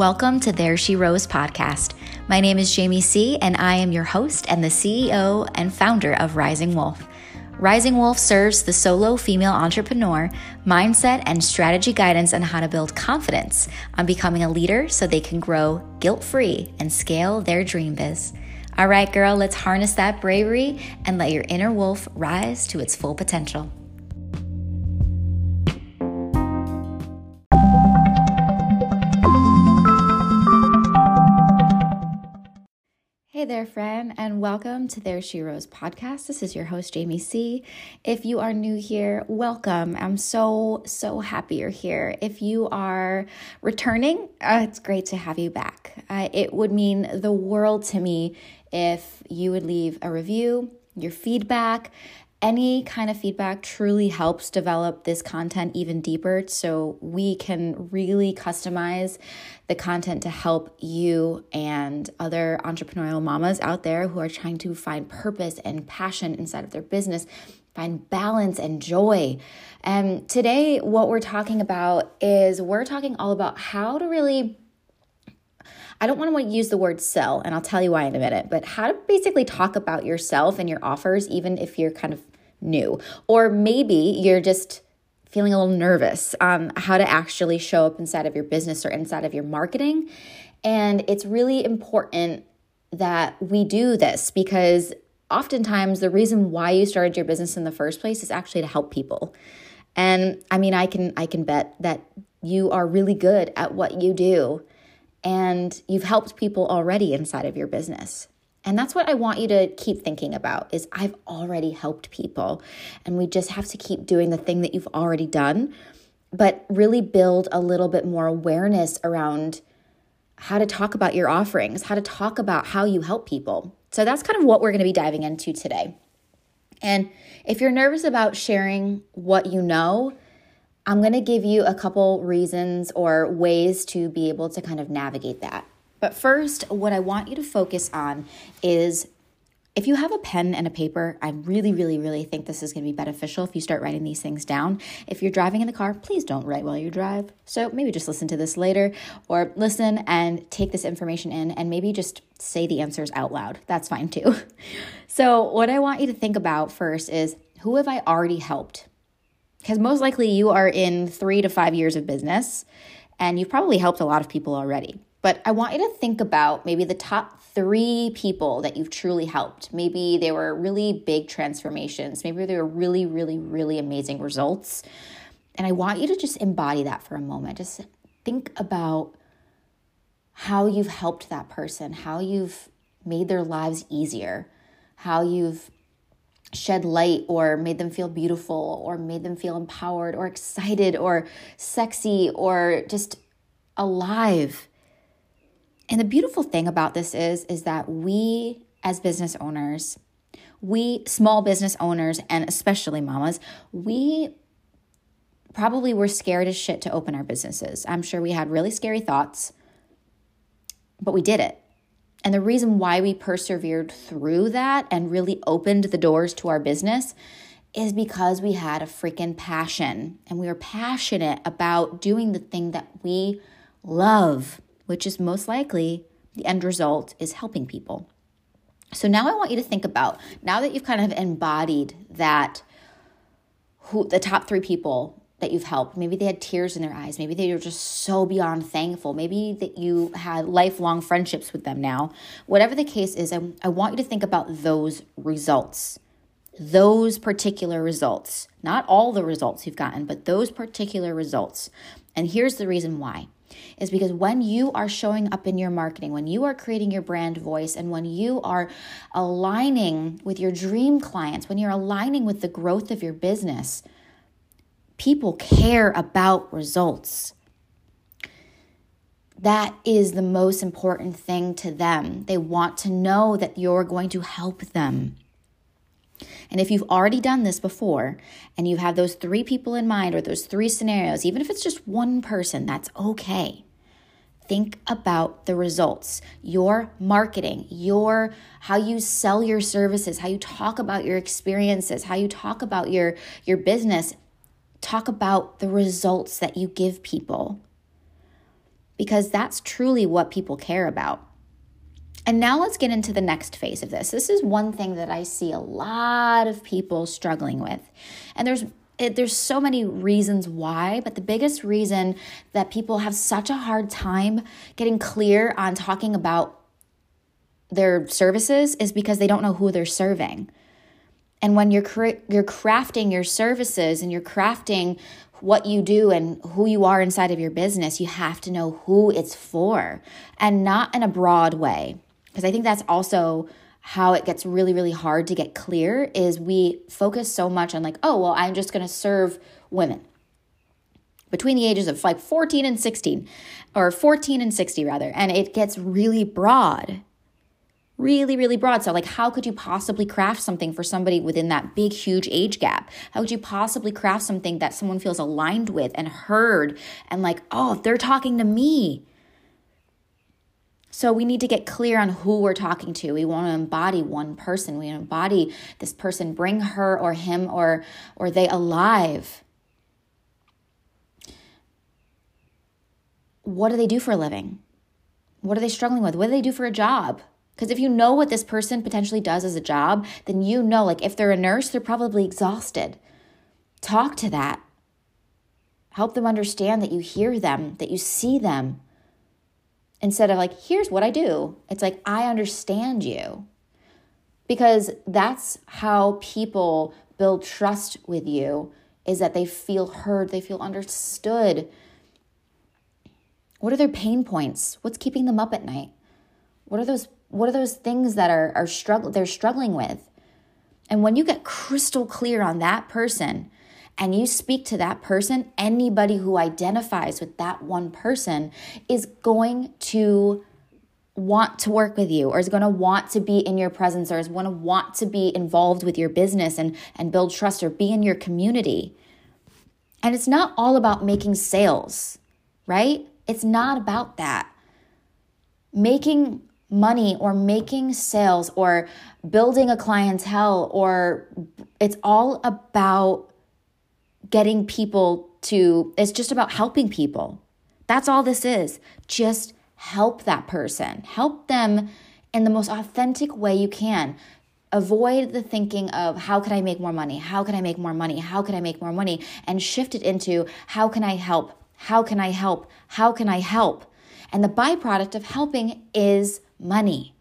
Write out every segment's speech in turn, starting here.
Welcome to There She Rose podcast. My name is Jamie C., and I am your host and the CEO and founder of Rising Wolf. Rising Wolf serves the solo female entrepreneur mindset and strategy guidance on how to build confidence on becoming a leader so they can grow guilt free and scale their dream biz. All right, girl, let's harness that bravery and let your inner wolf rise to its full potential. Hey there, friend, and welcome to There She Rose podcast. This is your host, Jamie C. If you are new here, welcome. I'm so, so happy you're here. If you are returning, uh, it's great to have you back. Uh, it would mean the world to me if you would leave a review, your feedback, any kind of feedback truly helps develop this content even deeper so we can really customize the content to help you and other entrepreneurial mamas out there who are trying to find purpose and passion inside of their business find balance and joy. And today, what we're talking about is we're talking all about how to really I don't want to use the word sell, and I'll tell you why in a minute, but how to basically talk about yourself and your offers, even if you're kind of new. Or maybe you're just feeling a little nervous um, how to actually show up inside of your business or inside of your marketing. And it's really important that we do this because oftentimes the reason why you started your business in the first place is actually to help people. And I mean, I can I can bet that you are really good at what you do and you've helped people already inside of your business. And that's what I want you to keep thinking about is I've already helped people and we just have to keep doing the thing that you've already done but really build a little bit more awareness around how to talk about your offerings, how to talk about how you help people. So that's kind of what we're going to be diving into today. And if you're nervous about sharing what you know, I'm going to give you a couple reasons or ways to be able to kind of navigate that. But first, what I want you to focus on is if you have a pen and a paper, I really, really, really think this is going to be beneficial if you start writing these things down. If you're driving in the car, please don't write while you drive. So maybe just listen to this later or listen and take this information in and maybe just say the answers out loud. That's fine too. So, what I want you to think about first is who have I already helped? Because most likely you are in three to five years of business and you've probably helped a lot of people already. But I want you to think about maybe the top three people that you've truly helped. Maybe they were really big transformations. Maybe they were really, really, really amazing results. And I want you to just embody that for a moment. Just think about how you've helped that person, how you've made their lives easier, how you've shed light or made them feel beautiful or made them feel empowered or excited or sexy or just alive. And the beautiful thing about this is is that we as business owners, we small business owners and especially mamas, we probably were scared as shit to open our businesses. I'm sure we had really scary thoughts, but we did it. And the reason why we persevered through that and really opened the doors to our business is because we had a freaking passion and we were passionate about doing the thing that we love, which is most likely the end result is helping people. So now I want you to think about now that you've kind of embodied that who the top 3 people that you've helped. Maybe they had tears in their eyes. Maybe they were just so beyond thankful. Maybe that you had lifelong friendships with them now. Whatever the case is, I, I want you to think about those results. Those particular results. Not all the results you've gotten, but those particular results. And here's the reason why is because when you are showing up in your marketing, when you are creating your brand voice, and when you are aligning with your dream clients, when you're aligning with the growth of your business, People care about results. That is the most important thing to them. They want to know that you're going to help them. And if you've already done this before and you have those three people in mind or those three scenarios, even if it's just one person, that's okay. Think about the results, your marketing, your how you sell your services, how you talk about your experiences, how you talk about your your business talk about the results that you give people. because that's truly what people care about. And now let's get into the next phase of this. This is one thing that I see a lot of people struggling with. And there's it, there's so many reasons why, but the biggest reason that people have such a hard time getting clear on talking about their services is because they don't know who they're serving. And when you're cra- you're crafting your services and you're crafting what you do and who you are inside of your business, you have to know who it's for and not in a broad way. Because I think that's also how it gets really, really hard to get clear is we focus so much on like, oh, well, I'm just going to serve women between the ages of like 14 and 16 or 14 and 60 rather. And it gets really broad really, really broad. So, like, how could you possibly craft something for somebody within that big, huge age gap? How could you possibly craft something that someone feels aligned with and heard and like, oh, they're talking to me? So, we need to get clear on who we're talking to. We want to embody one person. We embody this person, bring her or him or, or they alive. What do they do for a living? What are they struggling with? What do they do for a job? Because if you know what this person potentially does as a job, then you know, like, if they're a nurse, they're probably exhausted. Talk to that. Help them understand that you hear them, that you see them. Instead of like, here's what I do. It's like, I understand you. Because that's how people build trust with you is that they feel heard, they feel understood. What are their pain points? What's keeping them up at night? What are those what are those things that are, are struggle they're struggling with? And when you get crystal clear on that person and you speak to that person, anybody who identifies with that one person is going to want to work with you or is going to want to be in your presence or is going to want to be involved with your business and, and build trust or be in your community. And it's not all about making sales, right? It's not about that. Making money or making sales or building a clientele or it's all about getting people to it's just about helping people. That's all this is. Just help that person. Help them in the most authentic way you can. Avoid the thinking of how can I make more money? How can I make more money? How can I make more money? And shift it into how can I help? How can I help? How can I help? And the byproduct of helping is money.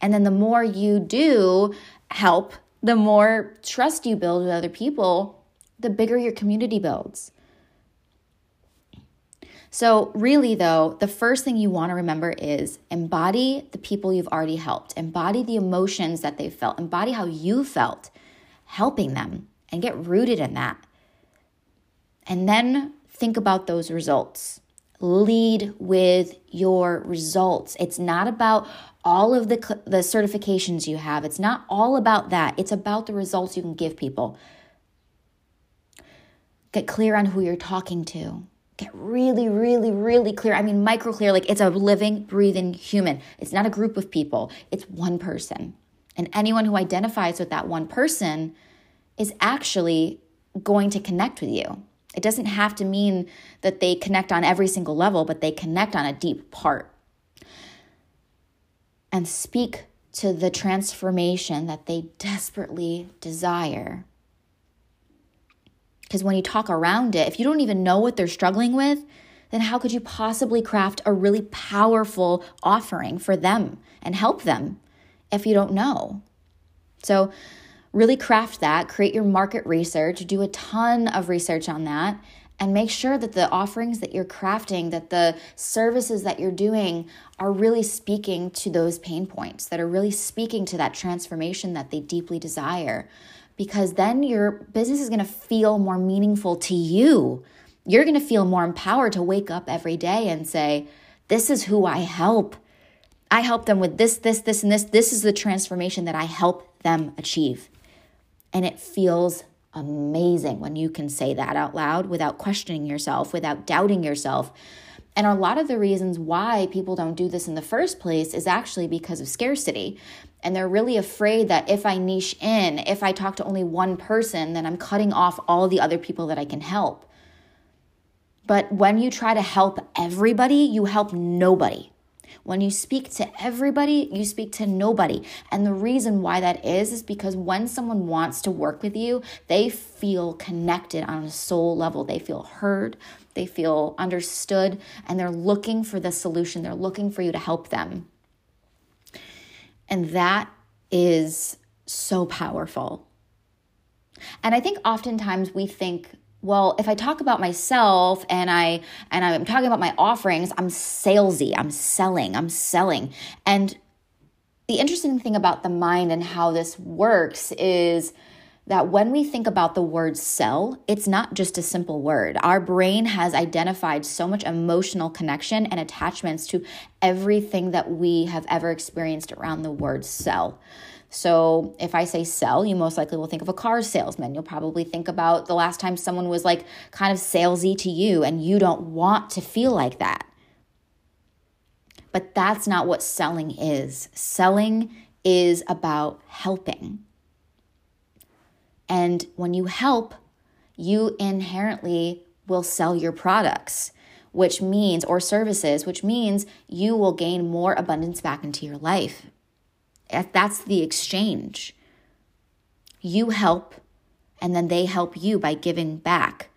And then the more you do help, the more trust you build with other people, the bigger your community builds. So, really, though, the first thing you want to remember is embody the people you've already helped, embody the emotions that they've felt, embody how you felt helping them, and get rooted in that. And then think about those results lead with your results. It's not about all of the the certifications you have. It's not all about that. It's about the results you can give people. Get clear on who you're talking to. Get really, really, really clear. I mean, micro clear, like it's a living, breathing human. It's not a group of people, it's one person. And anyone who identifies with that one person is actually going to connect with you. It doesn't have to mean that they connect on every single level, but they connect on a deep part. And speak to the transformation that they desperately desire. Because when you talk around it, if you don't even know what they're struggling with, then how could you possibly craft a really powerful offering for them and help them if you don't know? So, really craft that, create your market research, do a ton of research on that, and make sure that the offerings that you're crafting, that the services that you're doing are really speaking to those pain points, that are really speaking to that transformation that they deeply desire. Because then your business is gonna feel more meaningful to you. You're gonna feel more empowered to wake up every day and say, This is who I help. I help them with this, this, this, and this. This is the transformation that I help them achieve. And it feels amazing when you can say that out loud without questioning yourself, without doubting yourself. And a lot of the reasons why people don't do this in the first place is actually because of scarcity. And they're really afraid that if I niche in, if I talk to only one person, then I'm cutting off all the other people that I can help. But when you try to help everybody, you help nobody. When you speak to everybody, you speak to nobody. And the reason why that is, is because when someone wants to work with you, they feel connected on a soul level. They feel heard, they feel understood, and they're looking for the solution. They're looking for you to help them. And that is so powerful. And I think oftentimes we think well if i talk about myself and i and i'm talking about my offerings i'm salesy i'm selling i'm selling and the interesting thing about the mind and how this works is that when we think about the word sell, it's not just a simple word. Our brain has identified so much emotional connection and attachments to everything that we have ever experienced around the word sell. So if I say sell, you most likely will think of a car salesman. You'll probably think about the last time someone was like kind of salesy to you and you don't want to feel like that. But that's not what selling is. Selling is about helping. And when you help, you inherently will sell your products, which means, or services, which means you will gain more abundance back into your life. If That's the exchange. You help, and then they help you by giving back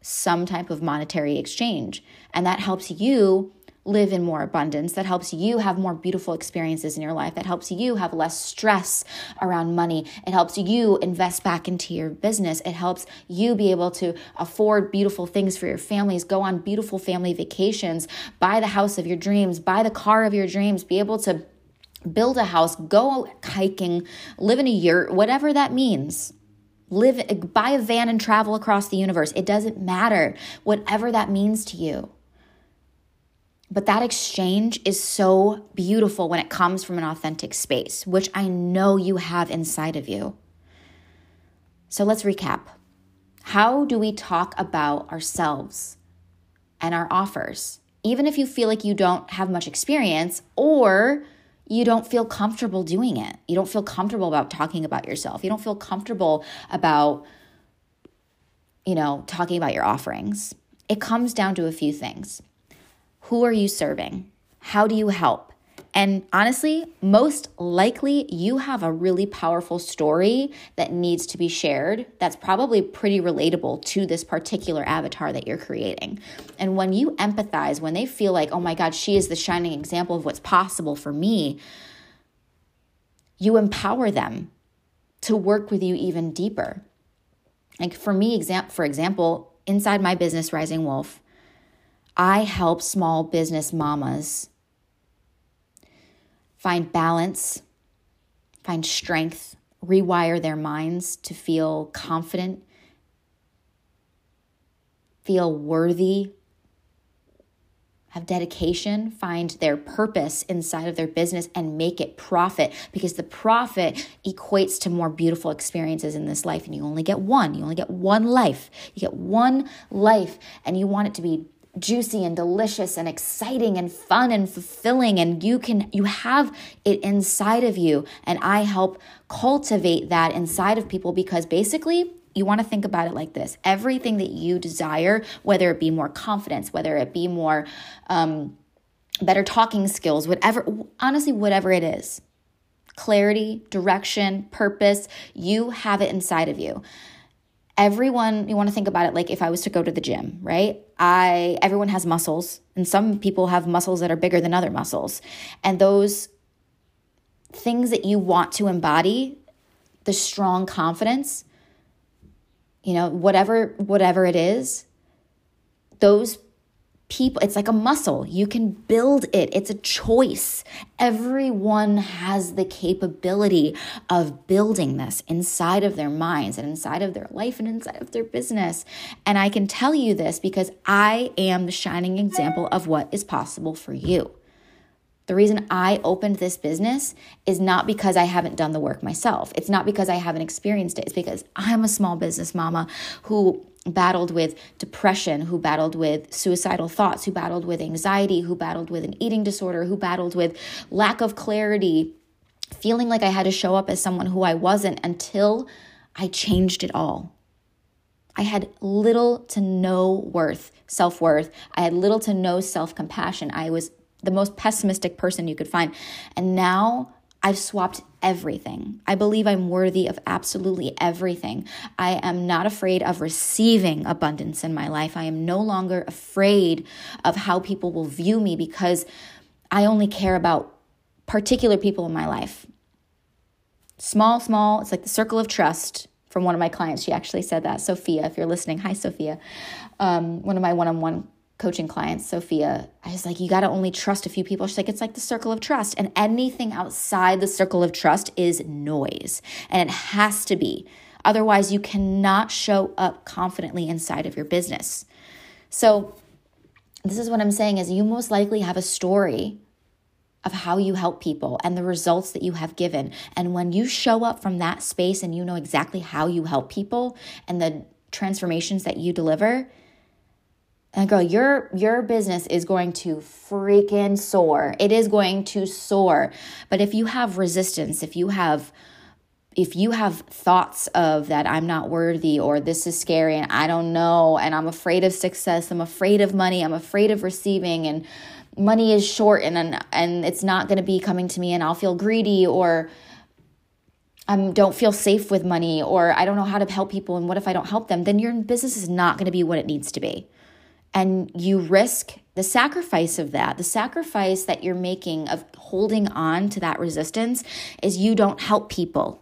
some type of monetary exchange. And that helps you live in more abundance, that helps you have more beautiful experiences in your life, that helps you have less stress around money. It helps you invest back into your business. It helps you be able to afford beautiful things for your families, go on beautiful family vacations, buy the house of your dreams, buy the car of your dreams, be able to build a house, go hiking, live in a yurt, whatever that means. Live, buy a van and travel across the universe. It doesn't matter, whatever that means to you. But that exchange is so beautiful when it comes from an authentic space, which I know you have inside of you. So let's recap. How do we talk about ourselves and our offers? Even if you feel like you don't have much experience or you don't feel comfortable doing it. You don't feel comfortable about talking about yourself. You don't feel comfortable about, you know, talking about your offerings. It comes down to a few things. Who are you serving? How do you help? And honestly, most likely you have a really powerful story that needs to be shared that's probably pretty relatable to this particular avatar that you're creating. And when you empathize, when they feel like, oh my God, she is the shining example of what's possible for me, you empower them to work with you even deeper. Like for me, for example, inside my business, Rising Wolf, I help small business mamas find balance, find strength, rewire their minds to feel confident, feel worthy, have dedication, find their purpose inside of their business and make it profit because the profit equates to more beautiful experiences in this life. And you only get one, you only get one life. You get one life, and you want it to be juicy and delicious and exciting and fun and fulfilling and you can you have it inside of you. And I help cultivate that inside of people because basically you want to think about it like this. Everything that you desire whether it be more confidence whether it be more um, better talking skills whatever honestly whatever it is. Clarity direction purpose you have it inside of you everyone you want to think about it like if i was to go to the gym right? I everyone has muscles and some people have muscles that are bigger than other muscles. And those things that you want to embody the strong confidence you know whatever whatever it is those people it's like a muscle. You can build it. It's a choice. Everyone has the capability of building this inside of their minds and inside of their life and inside of their business. And i can tell you this because i am the shining example of what is possible for you. The reason I opened this business is not because I haven't done the work myself. It's not because I haven't experienced it. It's because I'm a small business mama who battled with depression, who battled with suicidal thoughts, who battled with anxiety, who battled with an eating disorder, who battled with lack of clarity, feeling like I had to show up as someone who I wasn't until I changed it all. I had little to no worth, self worth. I had little to no self compassion. I was the most pessimistic person you could find. And now I've swapped everything. I believe I'm worthy of absolutely everything. I am not afraid of receiving abundance in my life. I am no longer afraid of how people will view me because I only care about particular people in my life. Small, small, it's like the circle of trust from one of my clients. She actually said that. Sophia, if you're listening, hi, Sophia. Um, one of my one on one coaching clients, Sophia, I was like, you got to only trust a few people. She's like, it's like the circle of trust. And anything outside the circle of trust is noise. And it has to be. Otherwise, you cannot show up confidently inside of your business. So, this is what I'm saying is you most likely have a story of how you help people and the results that you have given. And when you show up from that space and you know exactly how you help people and the transformations that you deliver, and girl, your your business is going to freaking soar. It is going to soar. But if you have resistance, if you have if you have thoughts of that I'm not worthy or this is scary and I don't know and I'm afraid of success, I'm afraid of money, I'm afraid of receiving and money is short and and, and it's not going to be coming to me and I'll feel greedy or I don't feel safe with money or I don't know how to help people and what if I don't help them, then your business is not going to be what it needs to be and you risk the sacrifice of that, the sacrifice that you're making of holding on to that resistance is you don't help people.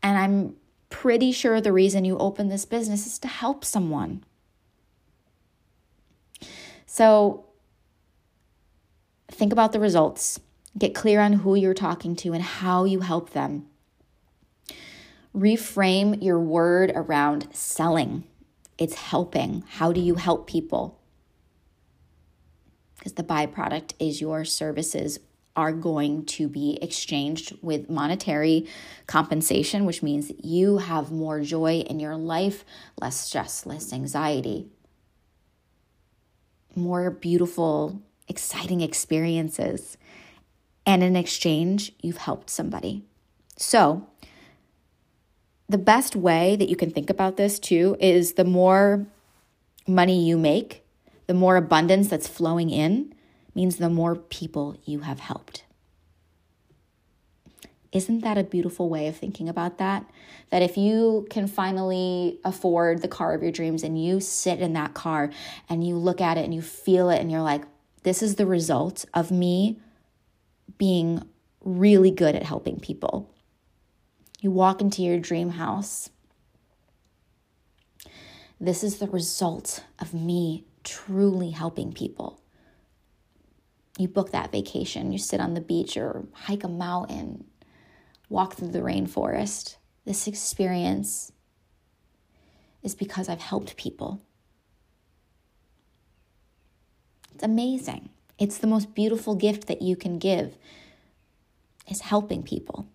And I'm pretty sure the reason you open this business is to help someone. So think about the results, get clear on who you're talking to and how you help them. Reframe your word around selling it's helping. How do you help people? Because the byproduct is your services are going to be exchanged with monetary compensation, which means you have more joy in your life, less stress, less anxiety, more beautiful, exciting experiences. And in exchange, you've helped somebody. So, the best way that you can think about this too is the more money you make, the more abundance that's flowing in means the more people you have helped. Isn't that a beautiful way of thinking about that? That if you can finally afford the car of your dreams and you sit in that car and you look at it and you feel it and you're like, this is the result of me being really good at helping people. You walk into your dream house. This is the result of me truly helping people. You book that vacation, you sit on the beach or hike a mountain, walk through the rainforest. This experience is because I've helped people. It's amazing. It's the most beautiful gift that you can give is helping people.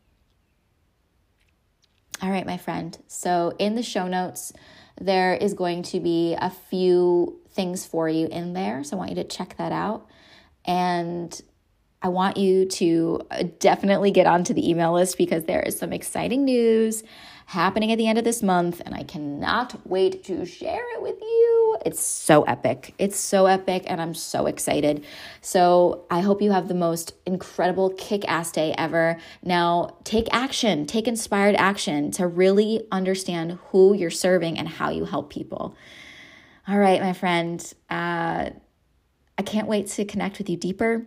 All right, my friend. So, in the show notes, there is going to be a few things for you in there. So, I want you to check that out. And I want you to definitely get onto the email list because there is some exciting news happening at the end of this month, and I cannot wait to share it with you. It's so epic. It's so epic, and I'm so excited. So, I hope you have the most incredible kick ass day ever. Now, take action, take inspired action to really understand who you're serving and how you help people. All right, my friend. Uh, I can't wait to connect with you deeper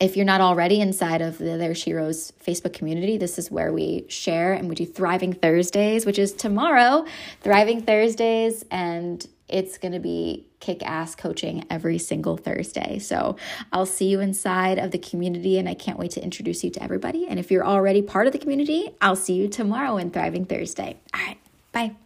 if you're not already inside of the There She Rose Facebook community, this is where we share and we do Thriving Thursdays, which is tomorrow, Thriving Thursdays, and it's going to be kick ass coaching every single Thursday. So I'll see you inside of the community, and I can't wait to introduce you to everybody. And if you're already part of the community, I'll see you tomorrow in Thriving Thursday. All right, bye.